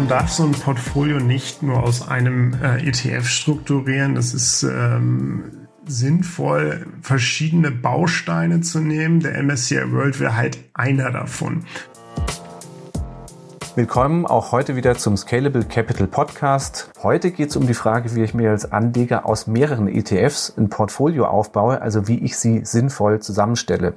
man darf so ein Portfolio nicht nur aus einem äh, ETF strukturieren. Das ist ähm, sinnvoll, verschiedene Bausteine zu nehmen. Der MSCI World wäre halt einer davon. Willkommen auch heute wieder zum Scalable Capital Podcast. Heute geht es um die Frage, wie ich mir als Anleger aus mehreren ETFs ein Portfolio aufbaue, also wie ich sie sinnvoll zusammenstelle.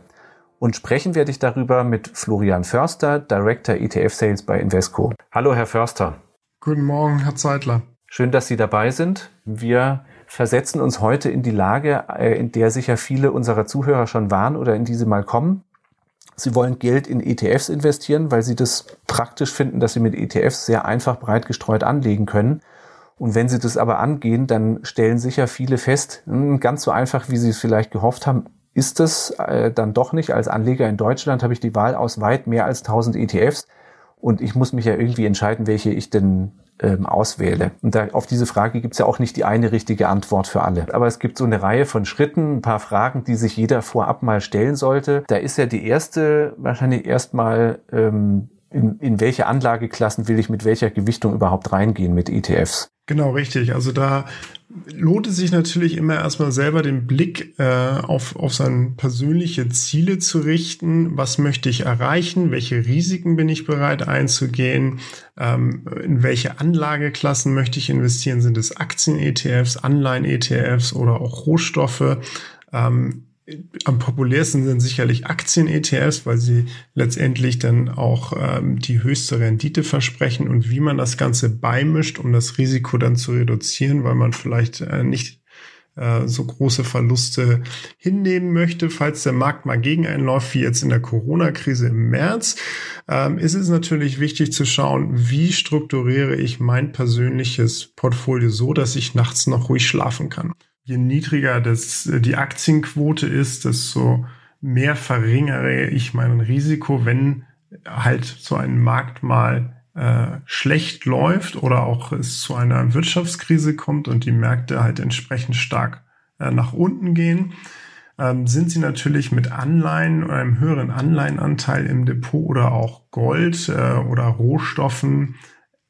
Und sprechen werde ich darüber mit Florian Förster, Director ETF Sales bei Invesco. Hallo, Herr Förster. Guten Morgen, Herr Zeitler. Schön, dass Sie dabei sind. Wir versetzen uns heute in die Lage, äh, in der sicher viele unserer Zuhörer schon waren oder in diese mal kommen. Sie wollen Geld in ETFs investieren, weil Sie das praktisch finden, dass Sie mit ETFs sehr einfach breit gestreut anlegen können. Und wenn Sie das aber angehen, dann stellen sicher viele fest, hm, ganz so einfach, wie Sie es vielleicht gehofft haben, ist es äh, dann doch nicht. Als Anleger in Deutschland habe ich die Wahl aus weit mehr als 1000 ETFs und ich muss mich ja irgendwie entscheiden, welche ich denn ähm, auswähle. Und da, auf diese Frage gibt es ja auch nicht die eine richtige Antwort für alle. Aber es gibt so eine Reihe von Schritten, ein paar Fragen, die sich jeder vorab mal stellen sollte. Da ist ja die erste wahrscheinlich erstmal, ähm, in, in welche Anlageklassen will ich mit welcher Gewichtung überhaupt reingehen mit ETFs? Genau, richtig. Also da lohnt es sich natürlich immer erstmal selber den Blick äh, auf, auf seine persönliche Ziele zu richten. Was möchte ich erreichen? Welche Risiken bin ich bereit einzugehen? Ähm, in welche Anlageklassen möchte ich investieren? Sind es Aktien-ETFs, Anleihen-ETFs oder auch Rohstoffe? Ähm, am populärsten sind sicherlich Aktien-ETFs, weil sie letztendlich dann auch ähm, die höchste Rendite versprechen und wie man das Ganze beimischt, um das Risiko dann zu reduzieren, weil man vielleicht äh, nicht äh, so große Verluste hinnehmen möchte, falls der Markt mal gegen einen läuft, wie jetzt in der Corona-Krise im März, ähm, ist es natürlich wichtig zu schauen, wie strukturiere ich mein persönliches Portfolio so, dass ich nachts noch ruhig schlafen kann je niedriger das, äh, die Aktienquote ist, desto mehr verringere ich mein Risiko, wenn halt so ein Markt mal äh, schlecht läuft oder auch es zu einer Wirtschaftskrise kommt und die Märkte halt entsprechend stark äh, nach unten gehen, ähm, sind sie natürlich mit Anleihen oder einem höheren Anleihenanteil im Depot oder auch Gold äh, oder Rohstoffen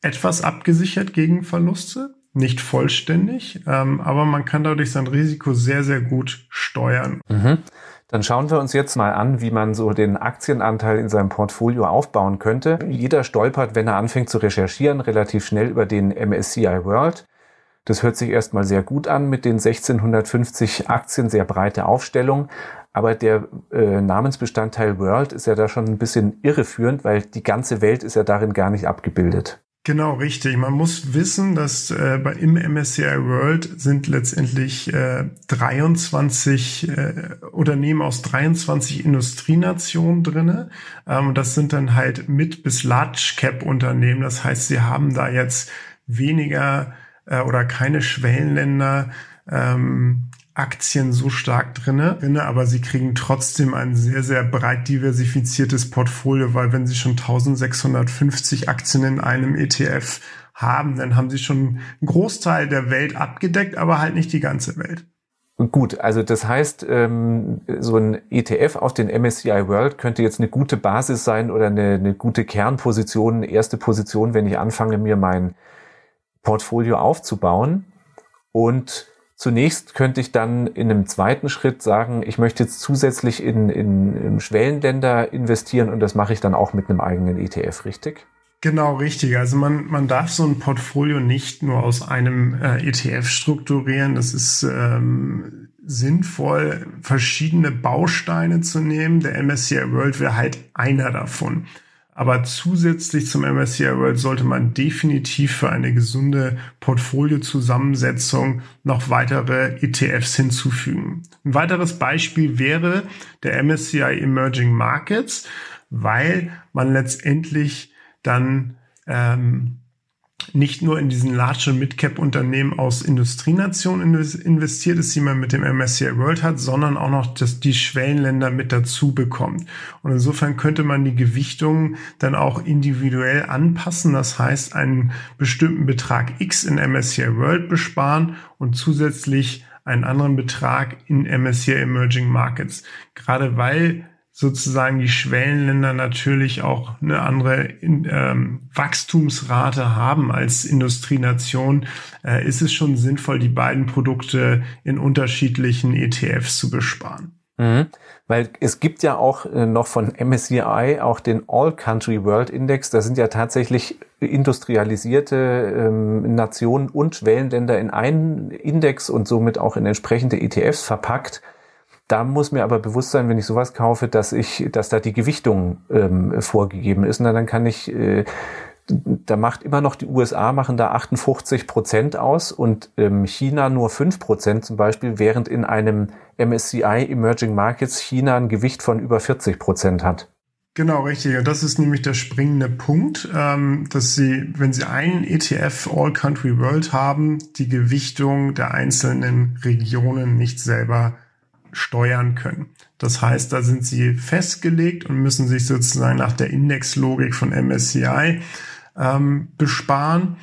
etwas abgesichert gegen Verluste nicht vollständig, ähm, aber man kann dadurch sein Risiko sehr, sehr gut steuern. Mhm. Dann schauen wir uns jetzt mal an, wie man so den Aktienanteil in seinem Portfolio aufbauen könnte. Jeder stolpert, wenn er anfängt zu recherchieren, relativ schnell über den MSCI World. Das hört sich erstmal sehr gut an mit den 1650 Aktien, sehr breite Aufstellung. Aber der äh, Namensbestandteil World ist ja da schon ein bisschen irreführend, weil die ganze Welt ist ja darin gar nicht abgebildet. Genau, richtig. Man muss wissen, dass äh, bei, im MSCI World sind letztendlich äh, 23 äh, Unternehmen aus 23 Industrienationen drinne. Ähm, das sind dann halt mit bis Large Cap Unternehmen. Das heißt, sie haben da jetzt weniger äh, oder keine Schwellenländer. Ähm, Aktien so stark drinne, aber sie kriegen trotzdem ein sehr, sehr breit diversifiziertes Portfolio, weil wenn sie schon 1650 Aktien in einem ETF haben, dann haben sie schon einen Großteil der Welt abgedeckt, aber halt nicht die ganze Welt. Gut, also das heißt, ähm, so ein ETF aus den MSCI World könnte jetzt eine gute Basis sein oder eine, eine gute Kernposition, erste Position, wenn ich anfange, mir mein Portfolio aufzubauen. Und Zunächst könnte ich dann in einem zweiten Schritt sagen, ich möchte jetzt zusätzlich in, in, in Schwellenländer investieren und das mache ich dann auch mit einem eigenen ETF, richtig? Genau, richtig. Also man, man darf so ein Portfolio nicht nur aus einem äh, ETF strukturieren. Das ist ähm, sinnvoll, verschiedene Bausteine zu nehmen. Der MSCI World wäre halt einer davon. Aber zusätzlich zum MSCI World sollte man definitiv für eine gesunde Portfoliozusammensetzung noch weitere ETFs hinzufügen. Ein weiteres Beispiel wäre der MSCI Emerging Markets, weil man letztendlich dann ähm, nicht nur in diesen Large- und Mid-Cap-Unternehmen aus Industrienationen investiert ist, die man mit dem MSCI World hat, sondern auch noch dass die Schwellenländer mit dazu bekommt. Und insofern könnte man die Gewichtung dann auch individuell anpassen. Das heißt, einen bestimmten Betrag X in MSCI World besparen und zusätzlich einen anderen Betrag in MSCI Emerging Markets. Gerade weil sozusagen die Schwellenländer natürlich auch eine andere ähm, Wachstumsrate haben als Industrienation, äh, ist es schon sinnvoll, die beiden Produkte in unterschiedlichen ETFs zu besparen. Mhm. Weil es gibt ja auch äh, noch von MSCI auch den All Country World Index. Da sind ja tatsächlich industrialisierte ähm, Nationen und Schwellenländer in einen Index und somit auch in entsprechende ETFs verpackt. Da muss mir aber bewusst sein, wenn ich sowas kaufe, dass ich, dass da die Gewichtung ähm, vorgegeben ist. Und dann kann ich, äh, da macht immer noch die USA machen da 58 Prozent aus und ähm, China nur 5 Prozent zum Beispiel, während in einem MSCI Emerging Markets China ein Gewicht von über 40 Prozent hat. Genau, richtig. Das ist nämlich der springende Punkt, ähm, dass Sie, wenn Sie einen ETF All Country World haben, die Gewichtung der einzelnen Regionen nicht selber steuern können. Das heißt, da sind sie festgelegt und müssen sich sozusagen nach der Indexlogik von MSCI ähm, besparen,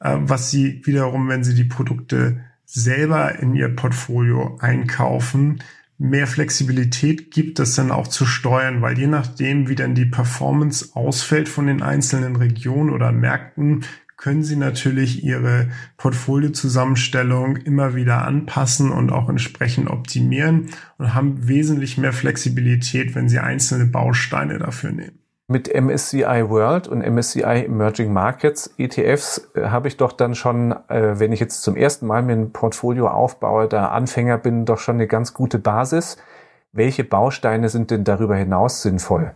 äh, was sie wiederum, wenn sie die Produkte selber in ihr Portfolio einkaufen, mehr Flexibilität gibt, das dann auch zu steuern, weil je nachdem, wie dann die Performance ausfällt von den einzelnen Regionen oder Märkten, können Sie natürlich Ihre Portfoliozusammenstellung immer wieder anpassen und auch entsprechend optimieren und haben wesentlich mehr Flexibilität, wenn Sie einzelne Bausteine dafür nehmen. Mit MSCI World und MSCI Emerging Markets ETFs äh, habe ich doch dann schon, äh, wenn ich jetzt zum ersten Mal mir ein Portfolio aufbaue, da Anfänger bin, doch schon eine ganz gute Basis. Welche Bausteine sind denn darüber hinaus sinnvoll?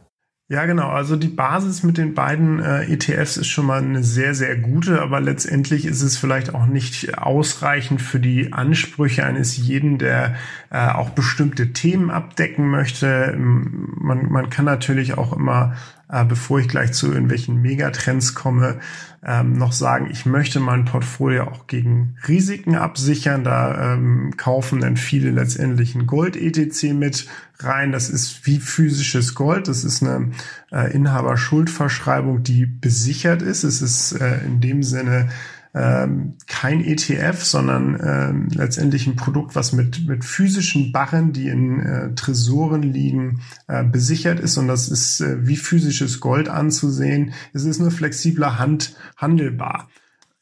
Ja, genau. Also die Basis mit den beiden äh, ETFs ist schon mal eine sehr, sehr gute, aber letztendlich ist es vielleicht auch nicht ausreichend für die Ansprüche eines jeden, der äh, auch bestimmte Themen abdecken möchte. Man, man kann natürlich auch immer äh, bevor ich gleich zu irgendwelchen Megatrends komme, ähm, noch sagen, ich möchte mein Portfolio auch gegen Risiken absichern. Da ähm, kaufen dann viele letztendlich ein Gold-ETC mit rein. Das ist wie physisches Gold. Das ist eine äh, Inhaberschuldverschreibung, die besichert ist. Es ist äh, in dem Sinne ähm, kein ETF, sondern ähm, letztendlich ein Produkt, was mit, mit physischen Barren, die in äh, Tresoren liegen, äh, besichert ist. Und das ist äh, wie physisches Gold anzusehen. Es ist nur flexibler Hand handelbar.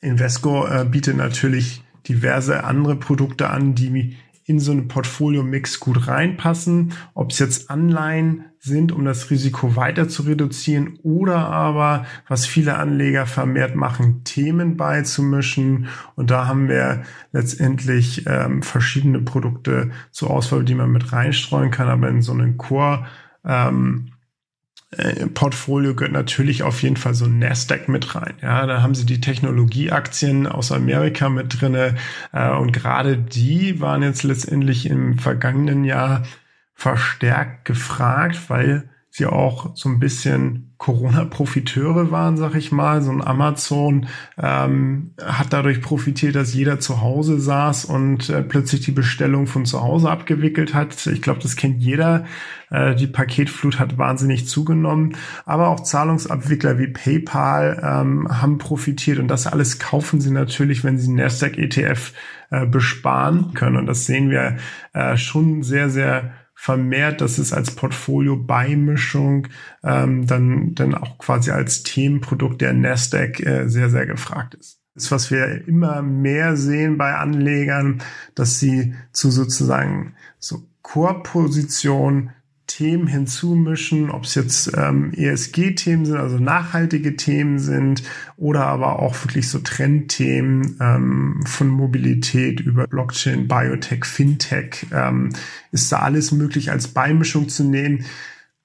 Invesco äh, bietet natürlich diverse andere Produkte an, die in so einen Portfolio-Mix gut reinpassen. Ob es jetzt Anleihen sind, um das Risiko weiter zu reduzieren oder aber, was viele Anleger vermehrt machen, Themen beizumischen. Und da haben wir letztendlich ähm, verschiedene Produkte zur Auswahl, die man mit reinstreuen kann. Aber in so einen Core ähm, äh, Portfolio gehört natürlich auf jeden Fall so ein Nasdaq mit rein. Ja, da haben sie die Technologieaktien aus Amerika mit drinne äh, und gerade die waren jetzt letztendlich im vergangenen Jahr verstärkt gefragt, weil sie auch so ein bisschen Corona-Profiteure waren, sag ich mal. So ein Amazon ähm, hat dadurch profitiert, dass jeder zu Hause saß und äh, plötzlich die Bestellung von zu Hause abgewickelt hat. Ich glaube, das kennt jeder. Äh, die Paketflut hat wahnsinnig zugenommen. Aber auch Zahlungsabwickler wie PayPal ähm, haben profitiert und das alles kaufen sie natürlich, wenn sie Nasdaq ETF äh, besparen können. Und das sehen wir äh, schon sehr, sehr vermehrt, dass es als Portfolio-Beimischung ähm, dann, dann auch quasi als Themenprodukt der Nasdaq äh, sehr, sehr gefragt ist. Ist, was wir immer mehr sehen bei Anlegern, dass sie zu sozusagen so Core-Positionen Themen hinzumischen, ob es jetzt ähm, ESG-Themen sind, also nachhaltige Themen sind, oder aber auch wirklich so Trendthemen ähm, von Mobilität über Blockchain, Biotech, Fintech, ähm, ist da alles möglich als Beimischung zu nehmen,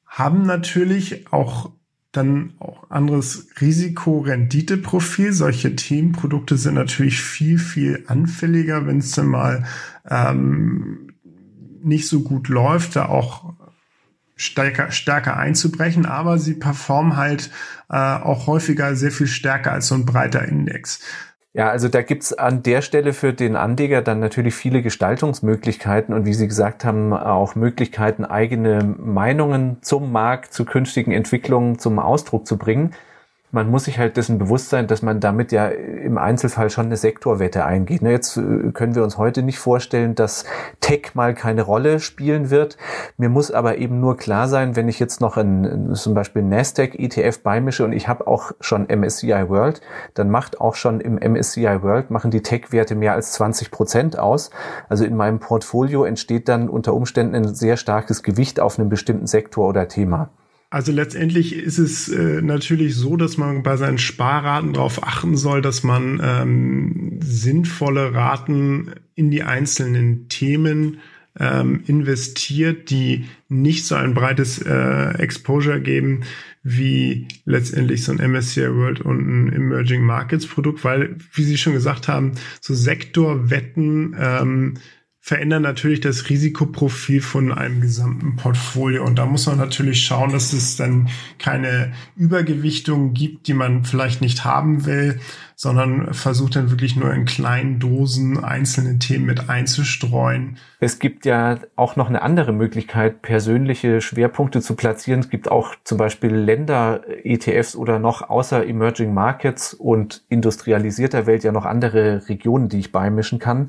haben natürlich auch dann auch anderes Risiko-Rendite-Profil. Solche Themenprodukte sind natürlich viel, viel anfälliger, wenn es dann mal ähm, nicht so gut läuft, da auch stärker, stärker einzubrechen, aber sie performen halt äh, auch häufiger sehr viel stärker als so ein breiter Index. Ja, also da gibt's an der Stelle für den Anleger dann natürlich viele Gestaltungsmöglichkeiten und wie Sie gesagt haben, auch Möglichkeiten, eigene Meinungen zum Markt, zu künftigen Entwicklungen zum Ausdruck zu bringen. Man muss sich halt dessen bewusst sein, dass man damit ja im Einzelfall schon eine Sektorwette eingeht. Ne, jetzt äh, können wir uns heute nicht vorstellen, dass Tech mal keine Rolle spielen wird. Mir muss aber eben nur klar sein, wenn ich jetzt noch ein, zum Beispiel Nasdaq ETF beimische und ich habe auch schon MSCI World, dann macht auch schon im MSCI World machen die Tech-Werte mehr als 20 Prozent aus. Also in meinem Portfolio entsteht dann unter Umständen ein sehr starkes Gewicht auf einem bestimmten Sektor oder Thema. Also letztendlich ist es äh, natürlich so, dass man bei seinen Sparraten darauf achten soll, dass man ähm, sinnvolle Raten in die einzelnen Themen ähm, investiert, die nicht so ein breites äh, Exposure geben wie letztendlich so ein MSCI World und ein Emerging Markets Produkt, weil, wie Sie schon gesagt haben, so Sektorwetten ähm, verändern natürlich das Risikoprofil von einem gesamten Portfolio. Und da muss man natürlich schauen, dass es dann keine Übergewichtung gibt, die man vielleicht nicht haben will, sondern versucht dann wirklich nur in kleinen Dosen einzelne Themen mit einzustreuen. Es gibt ja auch noch eine andere Möglichkeit, persönliche Schwerpunkte zu platzieren. Es gibt auch zum Beispiel Länder-ETFs oder noch außer Emerging Markets und industrialisierter Welt ja noch andere Regionen, die ich beimischen kann.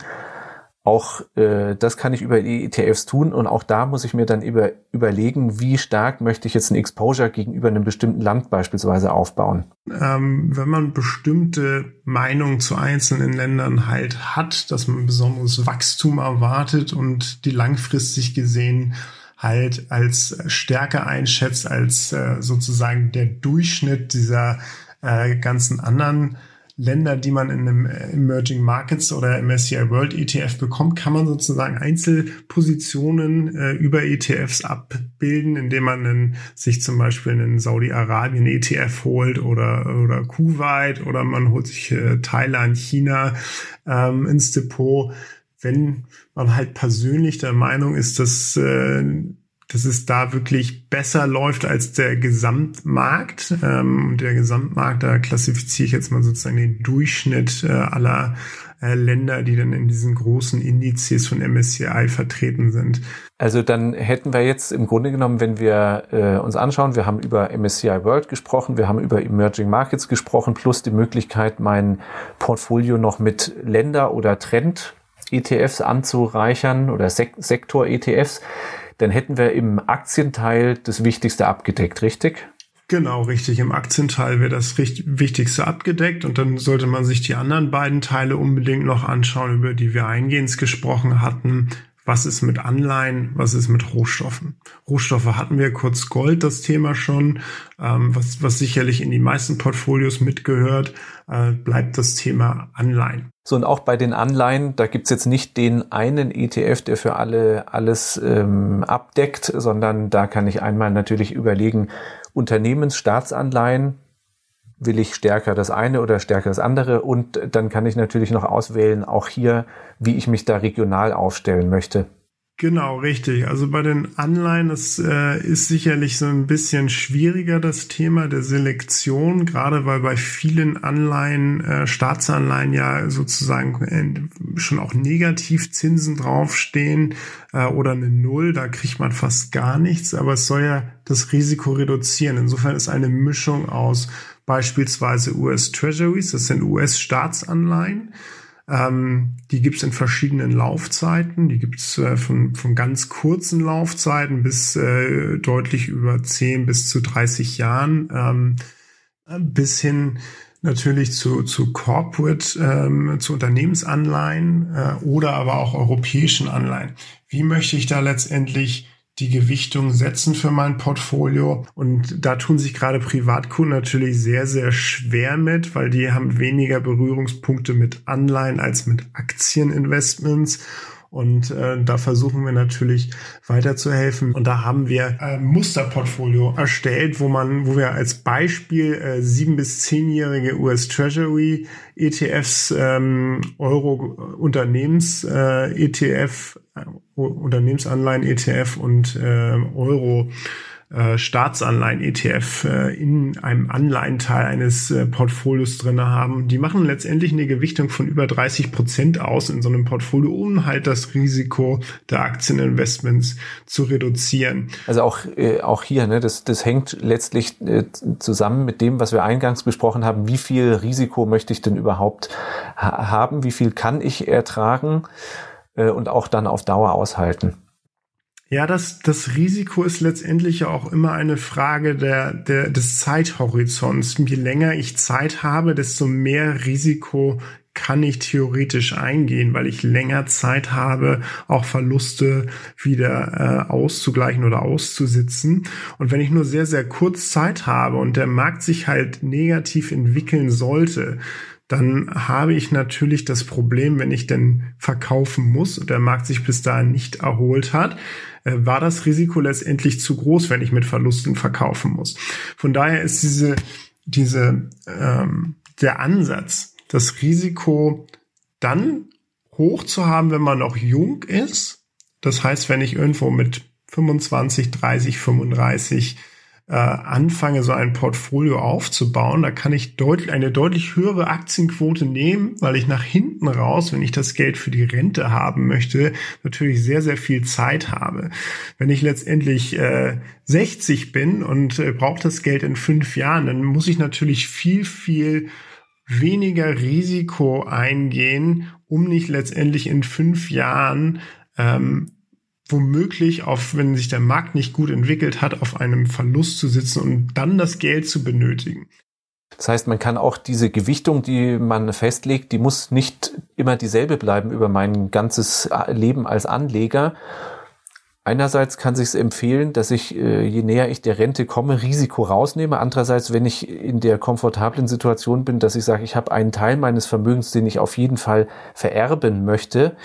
Auch äh, das kann ich über ETFs tun und auch da muss ich mir dann über, überlegen, wie stark möchte ich jetzt ein Exposure gegenüber einem bestimmten Land beispielsweise aufbauen. Ähm, wenn man bestimmte Meinungen zu einzelnen Ländern halt hat, dass man besonderes Wachstum erwartet und die langfristig gesehen halt als stärker einschätzt als äh, sozusagen der Durchschnitt dieser äh, ganzen anderen Länder, die man in einem Emerging Markets oder MSCI World ETF bekommt, kann man sozusagen Einzelpositionen äh, über ETFs abbilden, indem man dann sich zum Beispiel einen Saudi-Arabien ETF holt oder, oder Kuwait oder man holt sich äh, Thailand, China ähm, ins Depot. Wenn man halt persönlich der Meinung ist, dass äh, dass es da wirklich besser läuft als der Gesamtmarkt. Ähm, der Gesamtmarkt, da klassifiziere ich jetzt mal sozusagen den Durchschnitt äh, aller äh, Länder, die dann in diesen großen Indizes von MSCI vertreten sind. Also dann hätten wir jetzt im Grunde genommen, wenn wir äh, uns anschauen, wir haben über MSCI World gesprochen, wir haben über Emerging Markets gesprochen, plus die Möglichkeit, mein Portfolio noch mit Länder- oder Trend-ETFs anzureichern oder Sek Sektor-ETFs dann hätten wir im Aktienteil das Wichtigste abgedeckt, richtig? Genau, richtig. Im Aktienteil wäre das Wichtigste abgedeckt und dann sollte man sich die anderen beiden Teile unbedingt noch anschauen, über die wir eingehend gesprochen hatten. Was ist mit Anleihen? Was ist mit Rohstoffen? Rohstoffe hatten wir kurz Gold, das Thema schon, ähm, was, was sicherlich in die meisten Portfolios mitgehört, äh, bleibt das Thema Anleihen. So, und auch bei den Anleihen, da gibt's jetzt nicht den einen ETF, der für alle alles ähm, abdeckt, sondern da kann ich einmal natürlich überlegen, Unternehmensstaatsanleihen, will ich stärker das eine oder stärker das andere und dann kann ich natürlich noch auswählen, auch hier, wie ich mich da regional aufstellen möchte. Genau, richtig. Also bei den Anleihen, das äh, ist sicherlich so ein bisschen schwieriger, das Thema der Selektion, gerade weil bei vielen Anleihen, äh, Staatsanleihen ja sozusagen äh, schon auch Negativzinsen draufstehen äh, oder eine Null, da kriegt man fast gar nichts, aber es soll ja das Risiko reduzieren. Insofern ist eine Mischung aus beispielsweise US Treasuries, das sind US-Staatsanleihen. Ähm, die gibt's in verschiedenen Laufzeiten. Die gibt's äh, von, von ganz kurzen Laufzeiten bis äh, deutlich über 10 bis zu 30 Jahren, ähm, bis hin natürlich zu, zu Corporate, ähm, zu Unternehmensanleihen äh, oder aber auch europäischen Anleihen. Wie möchte ich da letztendlich die Gewichtung setzen für mein Portfolio. Und da tun sich gerade Privatkunden natürlich sehr, sehr schwer mit, weil die haben weniger Berührungspunkte mit Anleihen als mit Aktieninvestments. Und äh, da versuchen wir natürlich weiterzuhelfen. Und da haben wir ein Musterportfolio erstellt, wo man, wo wir als Beispiel äh, sieben bis zehnjährige US Treasury ETFs, ähm, Euro Unternehmens äh, ETF, äh, Unternehmensanleihen ETF und äh, Euro äh, Staatsanleihen-ETF äh, in einem Anleihenteil eines äh, Portfolios drinne haben. Die machen letztendlich eine Gewichtung von über 30 Prozent aus in so einem Portfolio, um halt das Risiko der Aktieninvestments zu reduzieren. Also auch, äh, auch hier, ne, das, das hängt letztlich äh, zusammen mit dem, was wir eingangs besprochen haben. Wie viel Risiko möchte ich denn überhaupt ha haben? Wie viel kann ich ertragen? Äh, und auch dann auf Dauer aushalten. Ja, das, das Risiko ist letztendlich ja auch immer eine Frage der, der, des Zeithorizonts. Je länger ich Zeit habe, desto mehr Risiko kann ich theoretisch eingehen, weil ich länger Zeit habe, auch Verluste wieder äh, auszugleichen oder auszusitzen. Und wenn ich nur sehr, sehr kurz Zeit habe und der Markt sich halt negativ entwickeln sollte, dann habe ich natürlich das Problem, wenn ich denn verkaufen muss und der Markt sich bis dahin nicht erholt hat, äh, war das Risiko letztendlich zu groß, wenn ich mit Verlusten verkaufen muss. Von daher ist diese, diese, ähm, der Ansatz, das Risiko dann hoch zu haben, wenn man noch jung ist. Das heißt, wenn ich irgendwo mit 25, 30, 35 äh, anfange, so ein Portfolio aufzubauen, da kann ich deutlich, eine deutlich höhere Aktienquote nehmen, weil ich nach hinten raus, wenn ich das Geld für die Rente haben möchte, natürlich sehr, sehr viel Zeit habe. Wenn ich letztendlich äh, 60 bin und äh, brauche das Geld in fünf Jahren, dann muss ich natürlich viel, viel weniger Risiko eingehen, um nicht letztendlich in fünf Jahren ähm, womöglich auf, wenn sich der Markt nicht gut entwickelt hat, auf einem Verlust zu sitzen und dann das Geld zu benötigen. Das heißt, man kann auch diese Gewichtung, die man festlegt, die muss nicht immer dieselbe bleiben über mein ganzes Leben als Anleger. Einerseits kann sich empfehlen, dass ich, äh, je näher ich der Rente komme, Risiko rausnehme. Andererseits, wenn ich in der komfortablen Situation bin, dass ich sage, ich habe einen Teil meines Vermögens, den ich auf jeden Fall vererben möchte,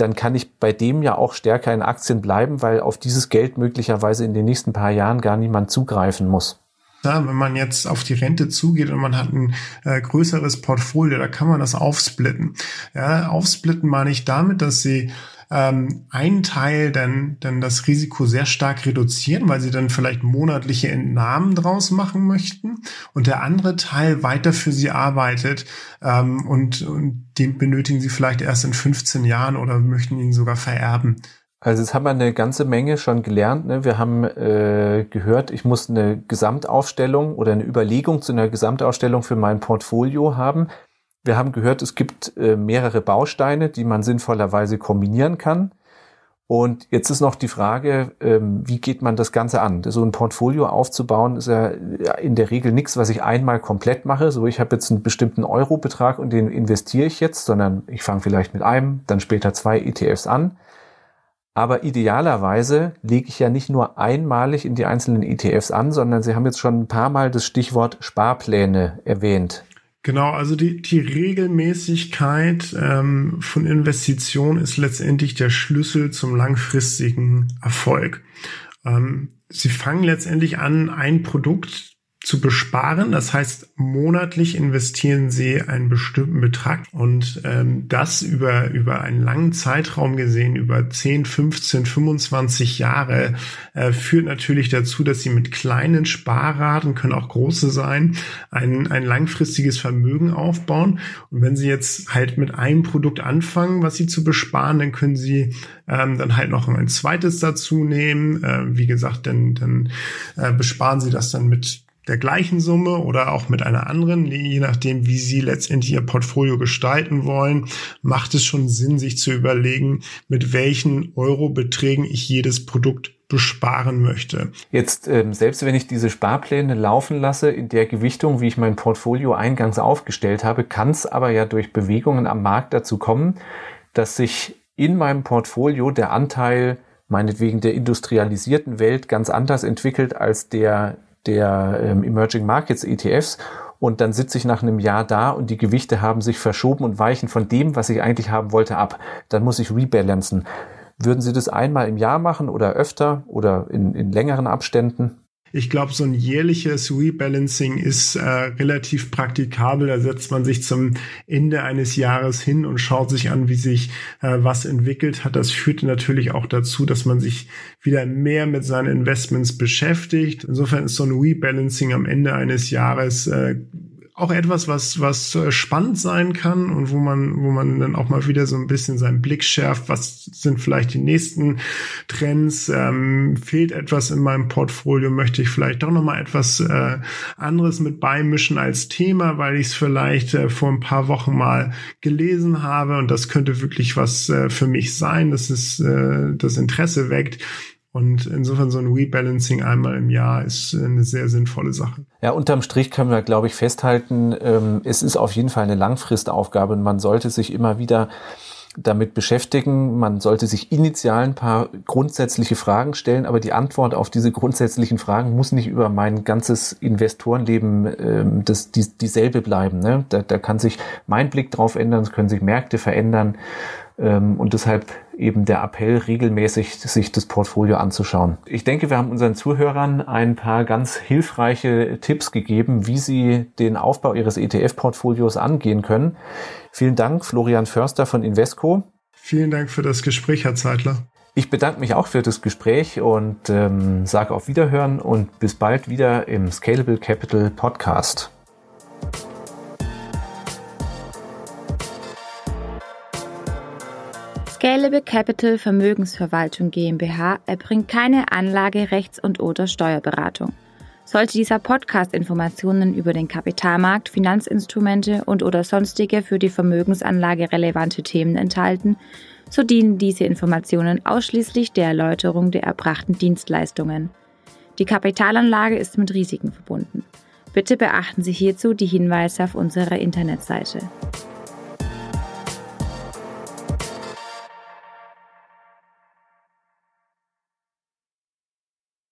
dann kann ich bei dem ja auch stärker in Aktien bleiben, weil auf dieses Geld möglicherweise in den nächsten paar Jahren gar niemand zugreifen muss. Ja, wenn man jetzt auf die Rente zugeht und man hat ein äh, größeres Portfolio, da kann man das aufsplitten. Ja, aufsplitten meine ich damit, dass sie ähm, einen Teil dann, dann das Risiko sehr stark reduzieren, weil sie dann vielleicht monatliche Entnahmen draus machen möchten und der andere Teil weiter für sie arbeitet ähm, und, und den benötigen sie vielleicht erst in 15 Jahren oder möchten ihn sogar vererben. Also jetzt haben wir eine ganze Menge schon gelernt. Ne? Wir haben äh, gehört, ich muss eine Gesamtaufstellung oder eine Überlegung zu einer Gesamtaufstellung für mein Portfolio haben. Wir haben gehört, es gibt äh, mehrere Bausteine, die man sinnvollerweise kombinieren kann. Und jetzt ist noch die Frage, ähm, wie geht man das Ganze an? So ein Portfolio aufzubauen ist ja in der Regel nichts, was ich einmal komplett mache. So, ich habe jetzt einen bestimmten Eurobetrag und den investiere ich jetzt, sondern ich fange vielleicht mit einem, dann später zwei ETFs an. Aber idealerweise lege ich ja nicht nur einmalig in die einzelnen ETFs an, sondern Sie haben jetzt schon ein paar Mal das Stichwort Sparpläne erwähnt. Genau, also die, die Regelmäßigkeit ähm, von Investitionen ist letztendlich der Schlüssel zum langfristigen Erfolg. Ähm, sie fangen letztendlich an, ein Produkt zu besparen. Das heißt, monatlich investieren Sie einen bestimmten Betrag und ähm, das über, über einen langen Zeitraum gesehen, über 10, 15, 25 Jahre, äh, führt natürlich dazu, dass Sie mit kleinen Sparraten, können auch große sein, ein, ein langfristiges Vermögen aufbauen. Und wenn Sie jetzt halt mit einem Produkt anfangen, was Sie zu besparen, dann können Sie ähm, dann halt noch ein zweites dazu nehmen. Äh, wie gesagt, dann, dann äh, besparen Sie das dann mit der gleichen Summe oder auch mit einer anderen, je nachdem, wie Sie letztendlich Ihr Portfolio gestalten wollen, macht es schon Sinn, sich zu überlegen, mit welchen Eurobeträgen ich jedes Produkt besparen möchte. Jetzt, ähm, selbst wenn ich diese Sparpläne laufen lasse in der Gewichtung, wie ich mein Portfolio eingangs aufgestellt habe, kann es aber ja durch Bewegungen am Markt dazu kommen, dass sich in meinem Portfolio der Anteil meinetwegen der industrialisierten Welt ganz anders entwickelt als der der ähm, Emerging Markets ETFs und dann sitze ich nach einem Jahr da und die Gewichte haben sich verschoben und weichen von dem, was ich eigentlich haben wollte, ab. Dann muss ich rebalancen. Würden Sie das einmal im Jahr machen oder öfter oder in, in längeren Abständen? Ich glaube, so ein jährliches Rebalancing ist äh, relativ praktikabel. Da setzt man sich zum Ende eines Jahres hin und schaut sich an, wie sich äh, was entwickelt hat. Das führt natürlich auch dazu, dass man sich wieder mehr mit seinen Investments beschäftigt. Insofern ist so ein Rebalancing am Ende eines Jahres äh, auch etwas, was, was äh, spannend sein kann und wo man, wo man dann auch mal wieder so ein bisschen seinen Blick schärft. Was sind vielleicht die nächsten Trends? Ähm, fehlt etwas in meinem Portfolio? Möchte ich vielleicht doch noch mal etwas äh, anderes mit beimischen als Thema, weil ich es vielleicht äh, vor ein paar Wochen mal gelesen habe und das könnte wirklich was äh, für mich sein, dass es äh, das Interesse weckt. Und insofern so ein Rebalancing einmal im Jahr ist eine sehr sinnvolle Sache. Ja, unterm Strich können wir, glaube ich, festhalten, ähm, es ist auf jeden Fall eine Langfristaufgabe und man sollte sich immer wieder damit beschäftigen. Man sollte sich initial ein paar grundsätzliche Fragen stellen, aber die Antwort auf diese grundsätzlichen Fragen muss nicht über mein ganzes Investorenleben ähm, das, die, dieselbe bleiben. Ne? Da, da kann sich mein Blick drauf ändern, es können sich Märkte verändern. Ähm, und deshalb eben der Appell, regelmäßig sich das Portfolio anzuschauen. Ich denke, wir haben unseren Zuhörern ein paar ganz hilfreiche Tipps gegeben, wie sie den Aufbau ihres ETF-Portfolios angehen können. Vielen Dank, Florian Förster von Invesco. Vielen Dank für das Gespräch, Herr Zeitler. Ich bedanke mich auch für das Gespräch und ähm, sage auf Wiederhören und bis bald wieder im Scalable Capital Podcast. Scalable Capital Vermögensverwaltung GmbH erbringt keine Anlage-, Rechts- und/oder Steuerberatung. Sollte dieser Podcast Informationen über den Kapitalmarkt, Finanzinstrumente und/oder sonstige für die Vermögensanlage relevante Themen enthalten, so dienen diese Informationen ausschließlich der Erläuterung der erbrachten Dienstleistungen. Die Kapitalanlage ist mit Risiken verbunden. Bitte beachten Sie hierzu die Hinweise auf unserer Internetseite.